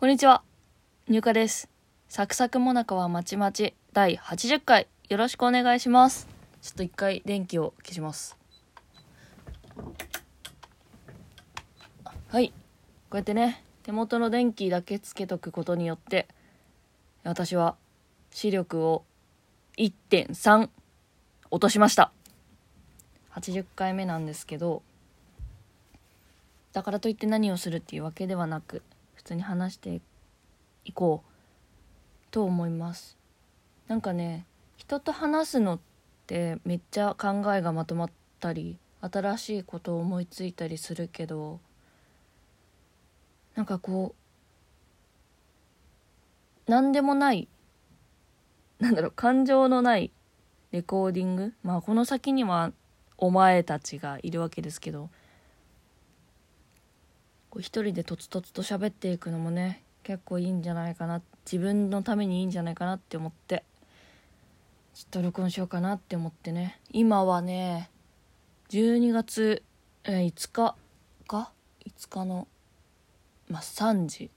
こんにちは。入荷です。サクサクモナカはまちまち第80回よろしくお願いします。ちょっと一回電気を消します。はい。こうやってね、手元の電気だけつけとくことによって、私は視力を1.3落としました。80回目なんですけど、だからといって何をするっていうわけではなく、通に話していこうと思います。なんかね人と話すのってめっちゃ考えがまとまったり新しいことを思いついたりするけどなんかこう何でもないなんだろう感情のないレコーディング？まあこの先にはお前たちがいるわけですけどこう一人でとつとつと喋っていくのもね結構いいんじゃないかな。自分のためにいいんじゃないかなって思って。ちょっと録音しようかなって思ってね。今はね12月、えー5日か？5日のまあ3時。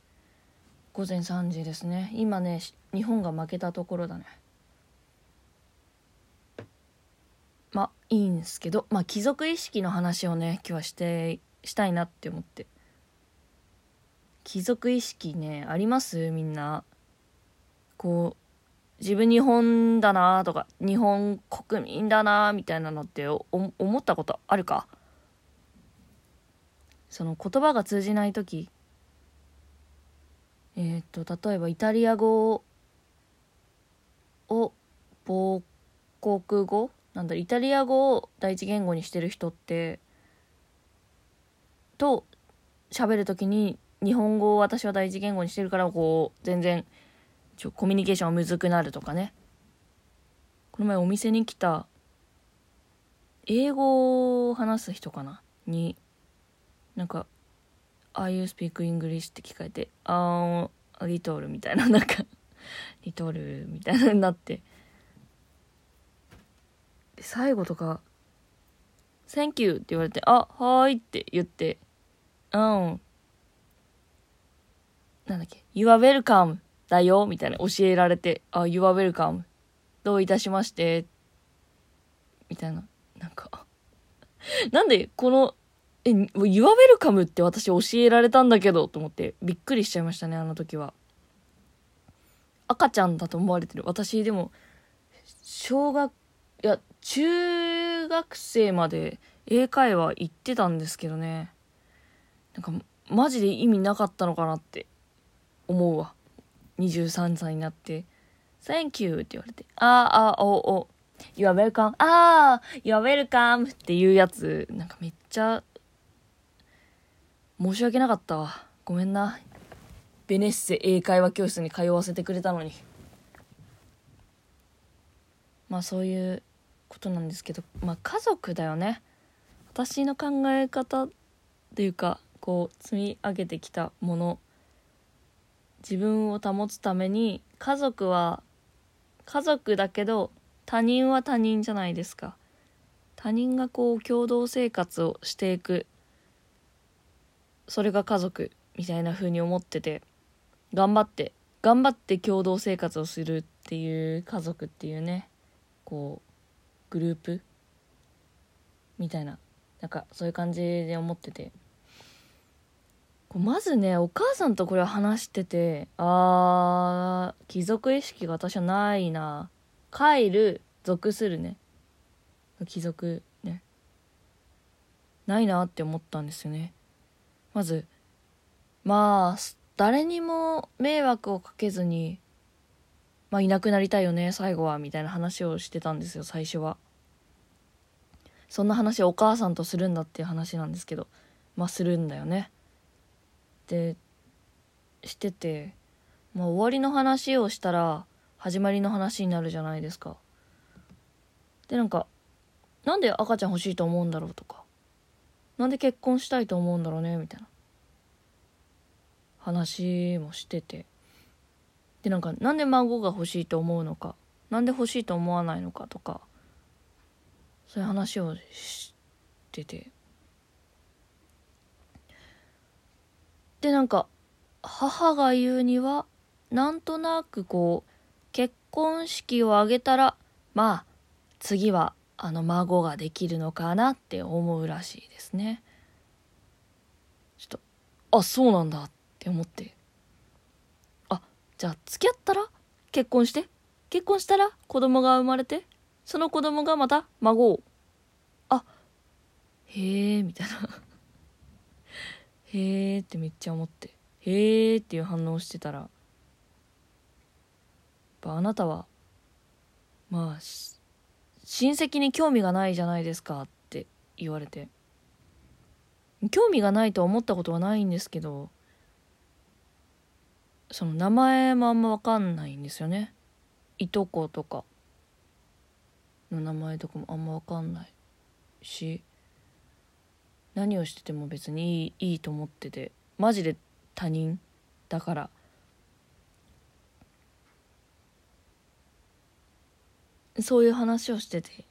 午前3時ですね。今ね日本が負けたところだね。まあいいんですけどまあ貴族意識の話をね今日はしてしたいなって思って。貴族意識ねあります？みんな。こう自分日本だなとか日本国民だなみたいなのってお思ったことあるか？その言葉が通じない時。えっ、と例えばイタリア語を母国語？なんだイタリア語を第一言語にしてる人ってと喋る時に日本語を私は第一言語にしてるからこう全然ちょコミュニケーションがむずくなるとかねこの前お店に来た英語を話す人かなになんか「Are you speak English?」って聞かれて「あーリトル」みたいななんか「リトル」みたいなになって最後とか「Thank you」って言われて「あはーい」って言って「うん」なんだっけ、You are welcome だよ、みたいな教えられて、あ、You are welcome どういたしまして、みたいな、なんか、なんでこの、え、You are welcome って私教えられたんだけど、と思ってびっくりしちゃいましたね、あの時は。赤ちゃんだと思われてる。私でも、小学、いや、中学生まで英会話行ってたんですけどね。なんか、マジで意味なかったのかなって。思うわ。23歳になって「Thank you」って言われて「あーあーおお。You are welcome」あー You are welcome っていうやつ。なんかめっちゃ申し訳なかったわ。ごめんな。ベネッセ英会話教室に通わせてくれたのに。まあそういうことなんですけど。まあ家族だよね。私の考え方っていうかこう積み上げてきたもの。自分を保つために家族は家族だけど他人は他人じゃないですか。他人がこう共同生活をしていく。それが家族みたいな風に思ってて頑張って頑張って共同生活をするっていう家族っていうねこうグループみたいななんかそういう感じで思ってて。まずねお母さんとこれを話しててあー貴族意識が私はないな。帰る属するね。貴族ね。ないなって思ったんですよね。まずまあ誰にも迷惑をかけずにまあいなくなりたいよね最後はみたいな話をしてたんですよ最初は。そんな話をお母さんとするんだっていう話なんですけどまあするんだよね。ってしてて、まあ、終わりの話をしたら始まりの話になるじゃないですか。でなんかなんで赤ちゃん欲しいと思うんだろうとかなんで結婚したいと思うんだろうねみたいな。話もしてて。でなんかなんで孫が欲しいと思うのかなんで欲しいと思わないのかとかそういう話をしてて。でなんか母が言うにはなんとなくこう結婚式を挙げたらまあ次はあの孫ができるのかなって思うらしいですね。ちょっとあそうなんだって思って。あじゃあ付き合ったら？結婚して？結婚したら？子供が生まれて？その子供がまた孫を？あへえみたいな。へえってめっちゃ思ってへえっていう反応してたらぱあなたはまあ親戚に興味がないじゃないですかって言われて興味がないとは思ったことはないんですけどその名前もあんま分かんないんですよね。いとことかの名前とかもあんま分かんないし何をしてても別にいいいいと思っててマジで他人だから。そういう話をしてて。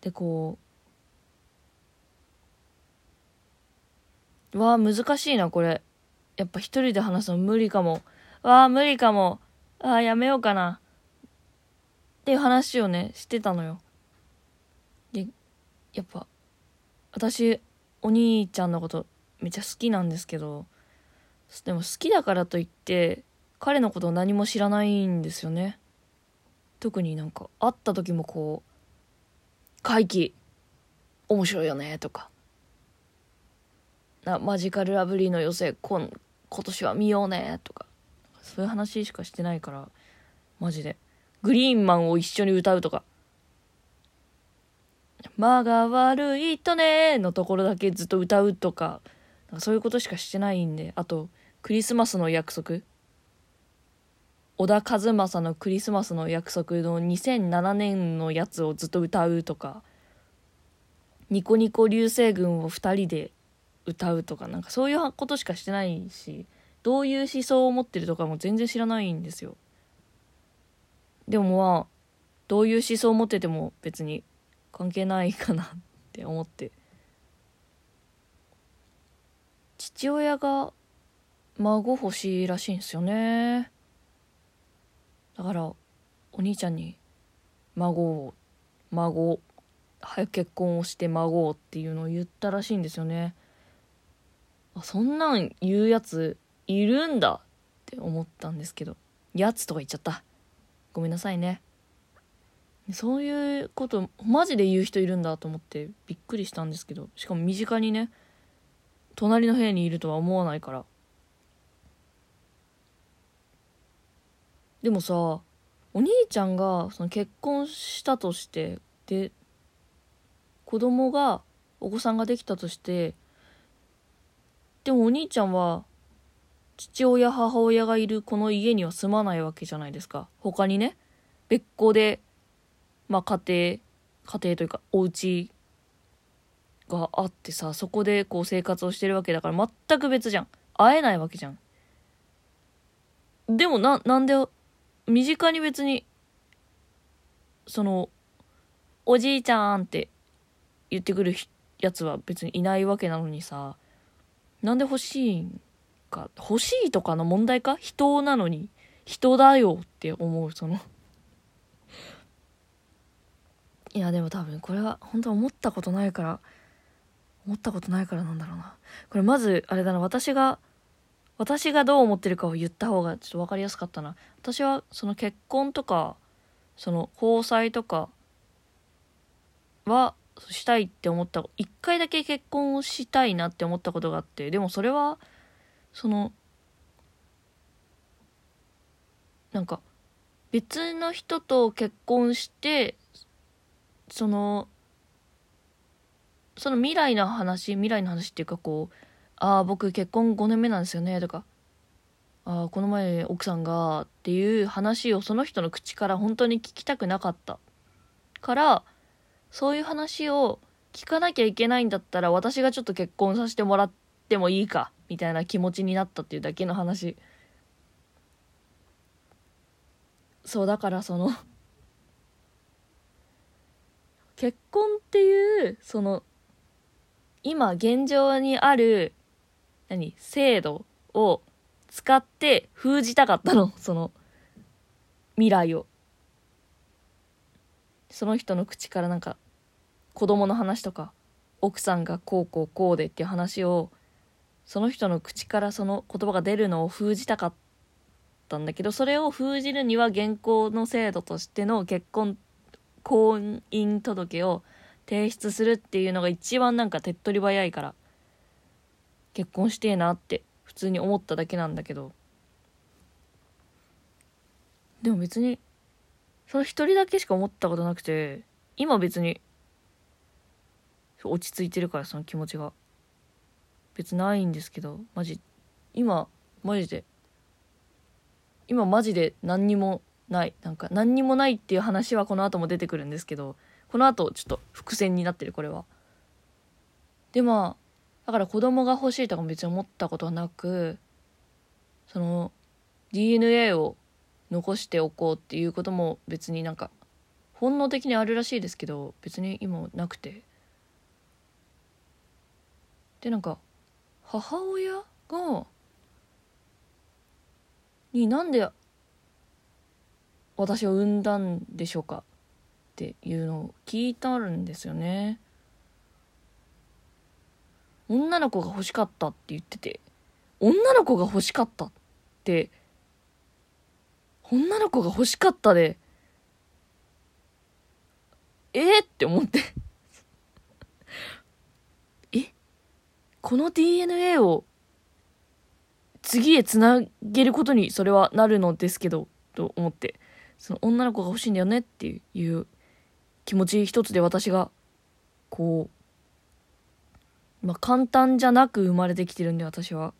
でこうわあ難しいなこれ。やっぱ一人で話すの無理かも。わあ無理かも。ああやめようかな。っていう話をねしてたのよ。やっぱ私お兄ちゃんのことめっちゃ好きなんですけどでも好きだからといって彼のことを何も知らないんですよね。特になんか会った時もこう「怪奇面白いよね」とか。な「マジカルラブリーの寄せ今今年は見ようね」とか。そういう話しかしてないからマジで。グリーンマンを一緒に歌うとか「間が悪いとね」のところだけずっと歌うとかそういうことしかしてないんであとクリスマスの約束。小田和正の「クリスマスの約束」の2007年のやつをずっと歌うとかニコニコ流星群を2人で歌うとかなんかそういうことしかしてないしどういう思想を持ってるとかも全然知らないんですよ。でもまあどういう思想を持ってても別に関係ないかなって思って。父親が孫欲しいらしいんですよね。だからお兄ちゃんに孫を孫早く結婚をして孫をっていうのを言ったらしいんですよね。あそんなん言うやついるんだって思ったんですけど。やつとか言っちゃった。ごめんなさいね。そういうことマジで言う人いるんだと思ってびっくりしたんですけどしかも身近にね隣の部屋にいるとは思わないから。でもさお兄ちゃんがその結婚したとしてで子供がお子さんができたとしてでもお兄ちゃんは父親母親がいるこの家には住まないわけじゃないですか。他にね別個でまあ家庭家庭というかお家があってさそこでこう生活をしてるわけだから全く別じゃん。会えないわけじゃん。でもななんで身近に別にそのおじいちゃんって言ってくるやつは別にいないわけなのにさなんで欲しいんか欲しいとかの問題か？人なのに。人だよって思うその。いやでも多分これは本当思ったことないから思ったことないからなんだろうな。これまずあれだな私が私がどう思ってるかを言った方がちょっと分かりやすかったな。私はその結婚とかその交際とかはしたいって思った一回だけ結婚をしたいなって思ったことがあってでもそれはそのなんか別の人と結婚してそのその未来の話未来の話っていうかこうああ僕結婚5年目なんですよねとかああこの前奥さんがっていう話をその人の口から本当に聞きたくなかったからそういう話を聞かなきゃいけないんだったら私がちょっと結婚させてもらってもいいかみたいな気持ちになったっていうだけの話。そうだからその結婚っていうその今現状にある何制度を使って封じたかったの。その未来を。その人の口からなんか子供の話とか奥さんがこうこうこうでっていう話をその人の口からその言葉が出るのを封じたかったんだけどそれを封じるには現行の制度としての結婚婚姻届を提出するっていうのが一番なんか手っ取り早いから結婚してえなって普通に思っただけなんだけど。でも別にその一人だけしか思ったことなくて今別に落ち着いてるからその気持ちが。別ないんですけどマジ今マジで今マジで何にもない。なんか何にもないっていう話はこの後も出てくるんですけどこの後ちょっと伏線になってるこれは。でまあだから子供が欲しいとかも別に思ったことはなくその DNA を残しておこうっていうことも別になんか本能的にあるらしいですけど別に今なくて。でなんか母親がになんで私を産んだんでしょうかっていうのを聞いたんですよね。女の子が欲しかったって言ってて女の子が欲しかったって女の子が欲しかったでえー、って思って。え？この DNA を次へつなげることにそれはなるのですけどと思って。その女の子が欲しいんだよねっていう気持ち一つで私がこうまあ簡単じゃなく生まれてきてるんで私は。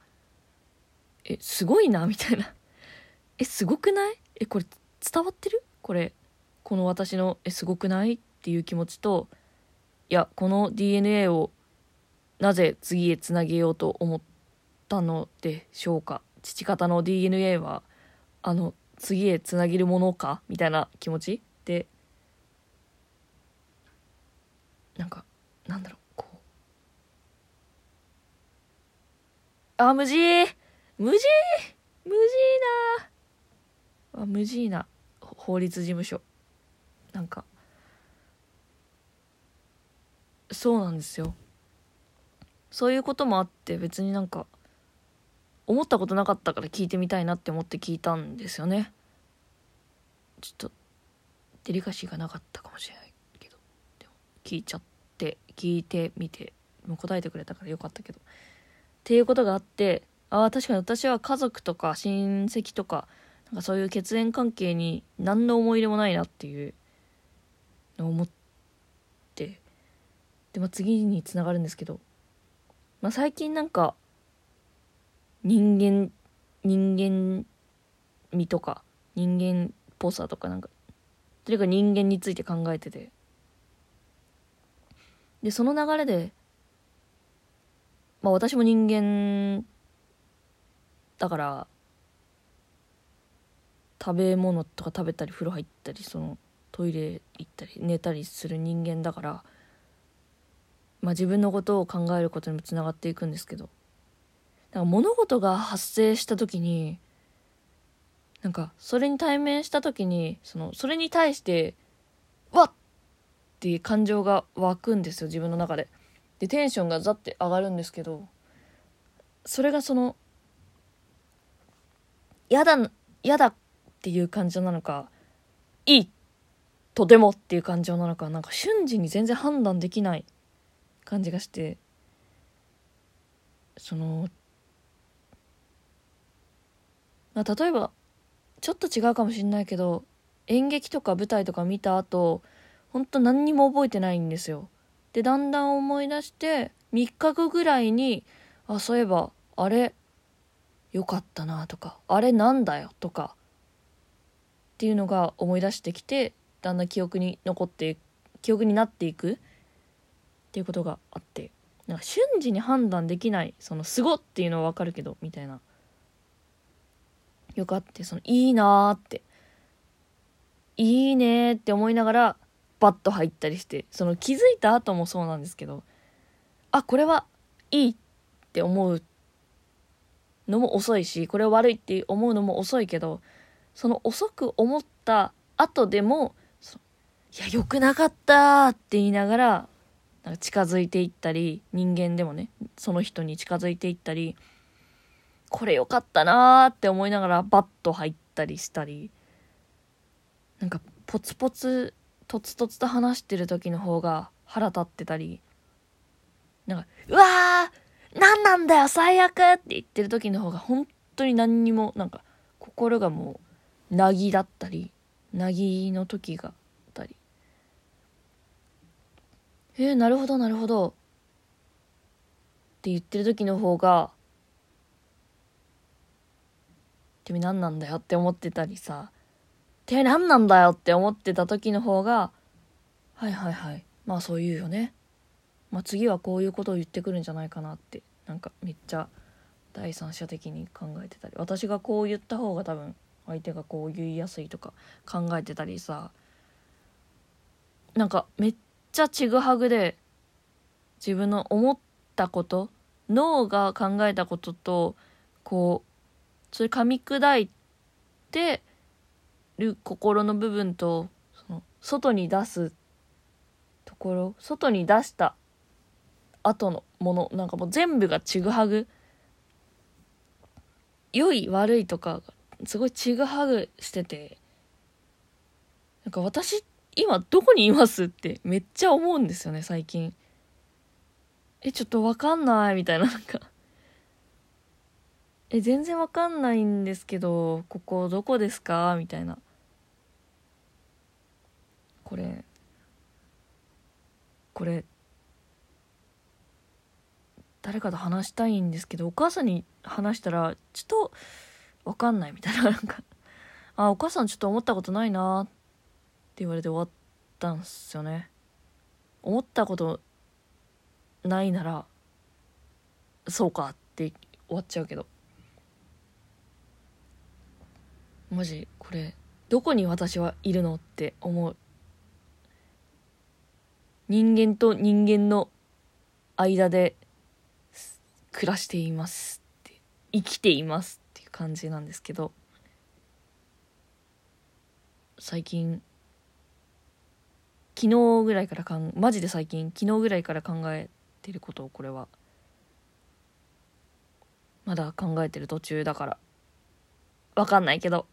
えすごいなみたいな。えすごくない？えこれ伝わってる？これこの私のえすごくない？っていう気持ちといやこの DNA をなぜ次へつなげようと思ったのでしょうか？父方の DNA はあの次へつなげるものか？みたいな気持ち？でなんかなんだろうこう。あ無事！無事！無事な！あ無事な。法律事務所。なんかそうなんですよ。そういうこともあって別になんか思ったことなかったから聞いてみたいなって思って聞いたんですよね。ちょっとデリカシーがなかったかもしれないけど。でも聞いちゃって聞いてみてもう答えてくれたからよかったけど。っていうことがあってああ確かに私は家族とか親戚とかなんかそういう血縁関係に何の思い入れもないなっていうのを思って。で、まあ、次につながるんですけど、まあ、最近なんか人間人間味とか人間っぽさとかなんか。とにかく人間について考えてて。でその流れでまあ私も人間だから食べ物とか食べたり風呂入ったりそのトイレ行ったり寝たりする人間だからまあ自分のことを考えることにもつながっていくんですけど。か物事が発生した時になんかそれに対面した時にそのそれに対してわっっていう感情が湧くんですよ自分の中で。でテンションがザッて上がるんですけどそれがその嫌だ嫌だっていう感情なのかいいとてもっていう感情なのかなんか瞬時に全然判断できない感じがしてそのまあ、例えばちょっと違うかもしんないけど演劇とか舞台とか見た後ほんと何にも覚えてないんですよ。でだんだん思い出して3日後ぐらいにあそういえばあれよかったなとかあれなんだよとかっていうのが思い出してきてだんだん記憶に残って記憶になっていくっていうことがあってなんか瞬時に判断できないその「すご」っていうのは分かるけどみたいなよかってそのいいなーって。いいねって思いながらバッと入ったりして。その気づいた後もそうなんですけどあこれはいいって思うのも遅いしこれは悪いって思うのも遅いけどその遅く思った後でもいや良くなかったって言いながらなんか近づいていったり人間でもねその人に近づいていったりこれ良かったなーって思いながらバッと入ったりしたり。なんかポツポツとつとつと話してる時の方が腹立ってたり。なんか「うわー何なんだよ最悪!」って言ってる時の方が本当に何にもなんか心がもうなぎだったり。なぎの時があったり。えー、なるほどなるほど。って言ってる時の方が君何なんだよって思ってたりさ。て何なんだよって思ってた時の方がはいはいはい。まあそう言うよね。まあ次はこういうことを言ってくるんじゃないかなって。なんかめっちゃ第三者的に考えてたり。私がこう言った方が多分相手がこう言いやすいとか考えてたりさ。なんかめっちゃちぐはぐで自分の思ったこと脳が考えたこととこうそれ噛み砕いてる心の部分とその外に出すところ外に出した後のものなんかもう全部がちぐはぐ。良い悪いとかすごいちぐはぐしててなんか私今どこにいますってめっちゃ思うんですよね最近。えちょっとわかんないみたいななんか。え全然わかんないんですけどここどこですか？みたいな。これ。これ。誰かと話したいんですけどお母さんに話したらちょっとわかんないみたいななんか。あお母さんちょっと思ったことないなって言われて終わったんすよね。思ったことないならそうかって終わっちゃうけど。マジこれどこに私はいるのって思う。人間と人間の間で暮らしていますって生きていますっていう感じなんですけど。最近昨日ぐらいからかんマジで最近昨日ぐらいから考えてることをこれはまだ考えてる途中だからわかんないけど。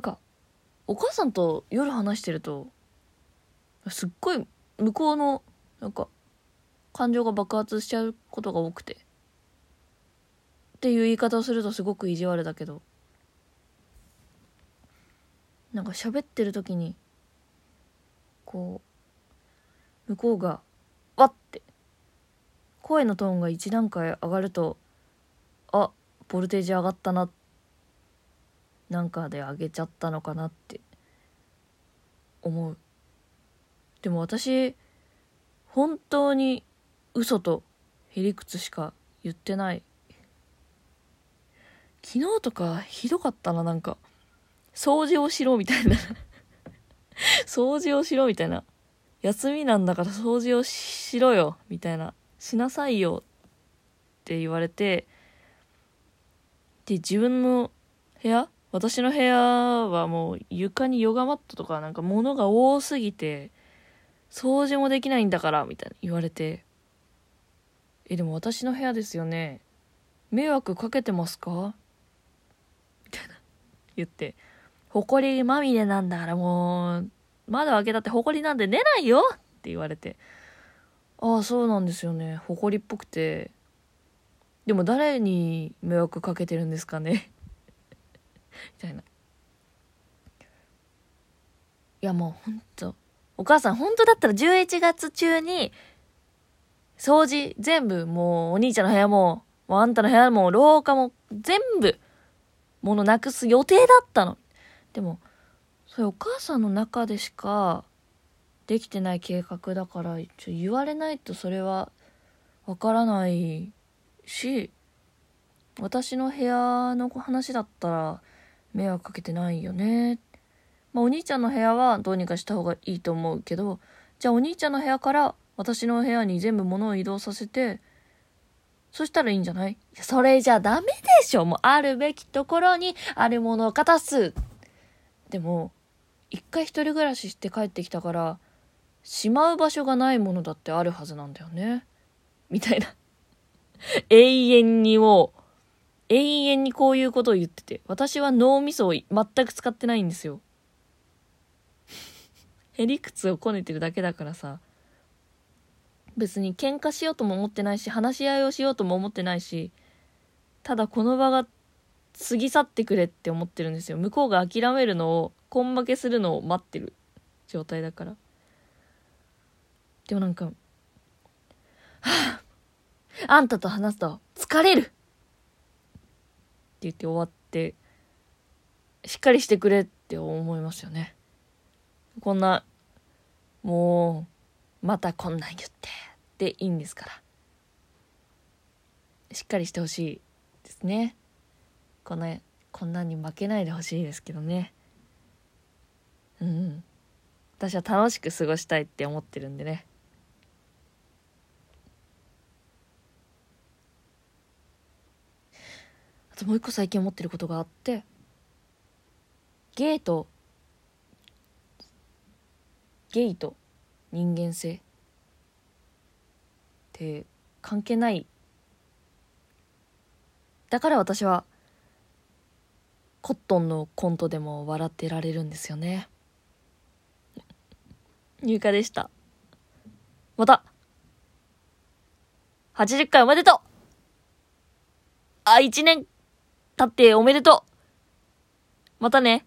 なんかお母さんと夜話してるとすっごい向こうのなんか感情が爆発しちゃうことが多くてっていう言い方をするとすごく意地悪だけどなんか喋ってる時にこう向こうがわって声のトーンが一段階上がるとあボルテージ上がったなってなんかであげちゃったのかなって思う。でも私本当に嘘とへりくつしか言ってない。昨日とかひどかったななんか。掃除をしろみたいな。掃除をしろみたいな。休みなんだから掃除をしろよみたいな。しなさいよって言われて。で自分の部屋私の部屋はもう床にヨガマットとかなんか物が多すぎて掃除もできないんだからみたいな言われてえでも私の部屋ですよね。迷惑かけてますか？みたいな。言って埃まみれなんだからもう窓開けたって埃なんで出ないよって言われてああそうなんですよね。埃っぽくて。でも誰に迷惑かけてるんですかね？みたいな。いやもうほんとお母さん本当だったら11月中に掃除全部もうお兄ちゃんの部屋ももうあんたの部屋も廊下も全部物なくす予定だったの。でもそれお母さんの中でしかできてない計画だからちょ言われないとそれはわからないし私の部屋の話だったら迷惑かけてないよね。まあ、お兄ちゃんの部屋はどうにかした方がいいと思うけど、じゃあお兄ちゃんの部屋から私の部屋に全部物を移動させてそしたらいいんじゃない？いやそれじゃダメでしょ。もうあるべきところにあるものを片す。でも一回一人暮らしして帰ってきたからしまう場所がないものだってあるはずなんだよね。みたいな。永遠にもう永遠にこういうことを言ってて私は脳みそを全く使ってないんですよ。へりくつをこねてるだけだからさ。別に喧嘩しようとも思ってないし話し合いをしようとも思ってないしただこの場が過ぎ去ってくれって思ってるんですよ。向こうが諦めるのを根負けするのを待ってる状態だから。でもなんか「はああんたと話すと疲れる!」言って終わってしっかりしてくれって思いますよね。こんなもうまたこんなん言ってでいいんですから。しっかりしてほしいですね。このこんなんに負けないでほしいですけどね。うん。私は楽しく過ごしたいって思ってるんでね。ともう一個最近思ってることがあってゲイとゲイと人間性って関係ない。だから私はコットンのコントでも笑ってられるんですよね。入荷でした。また。80回おめでとう。あ1年。たっておめでとう。またね。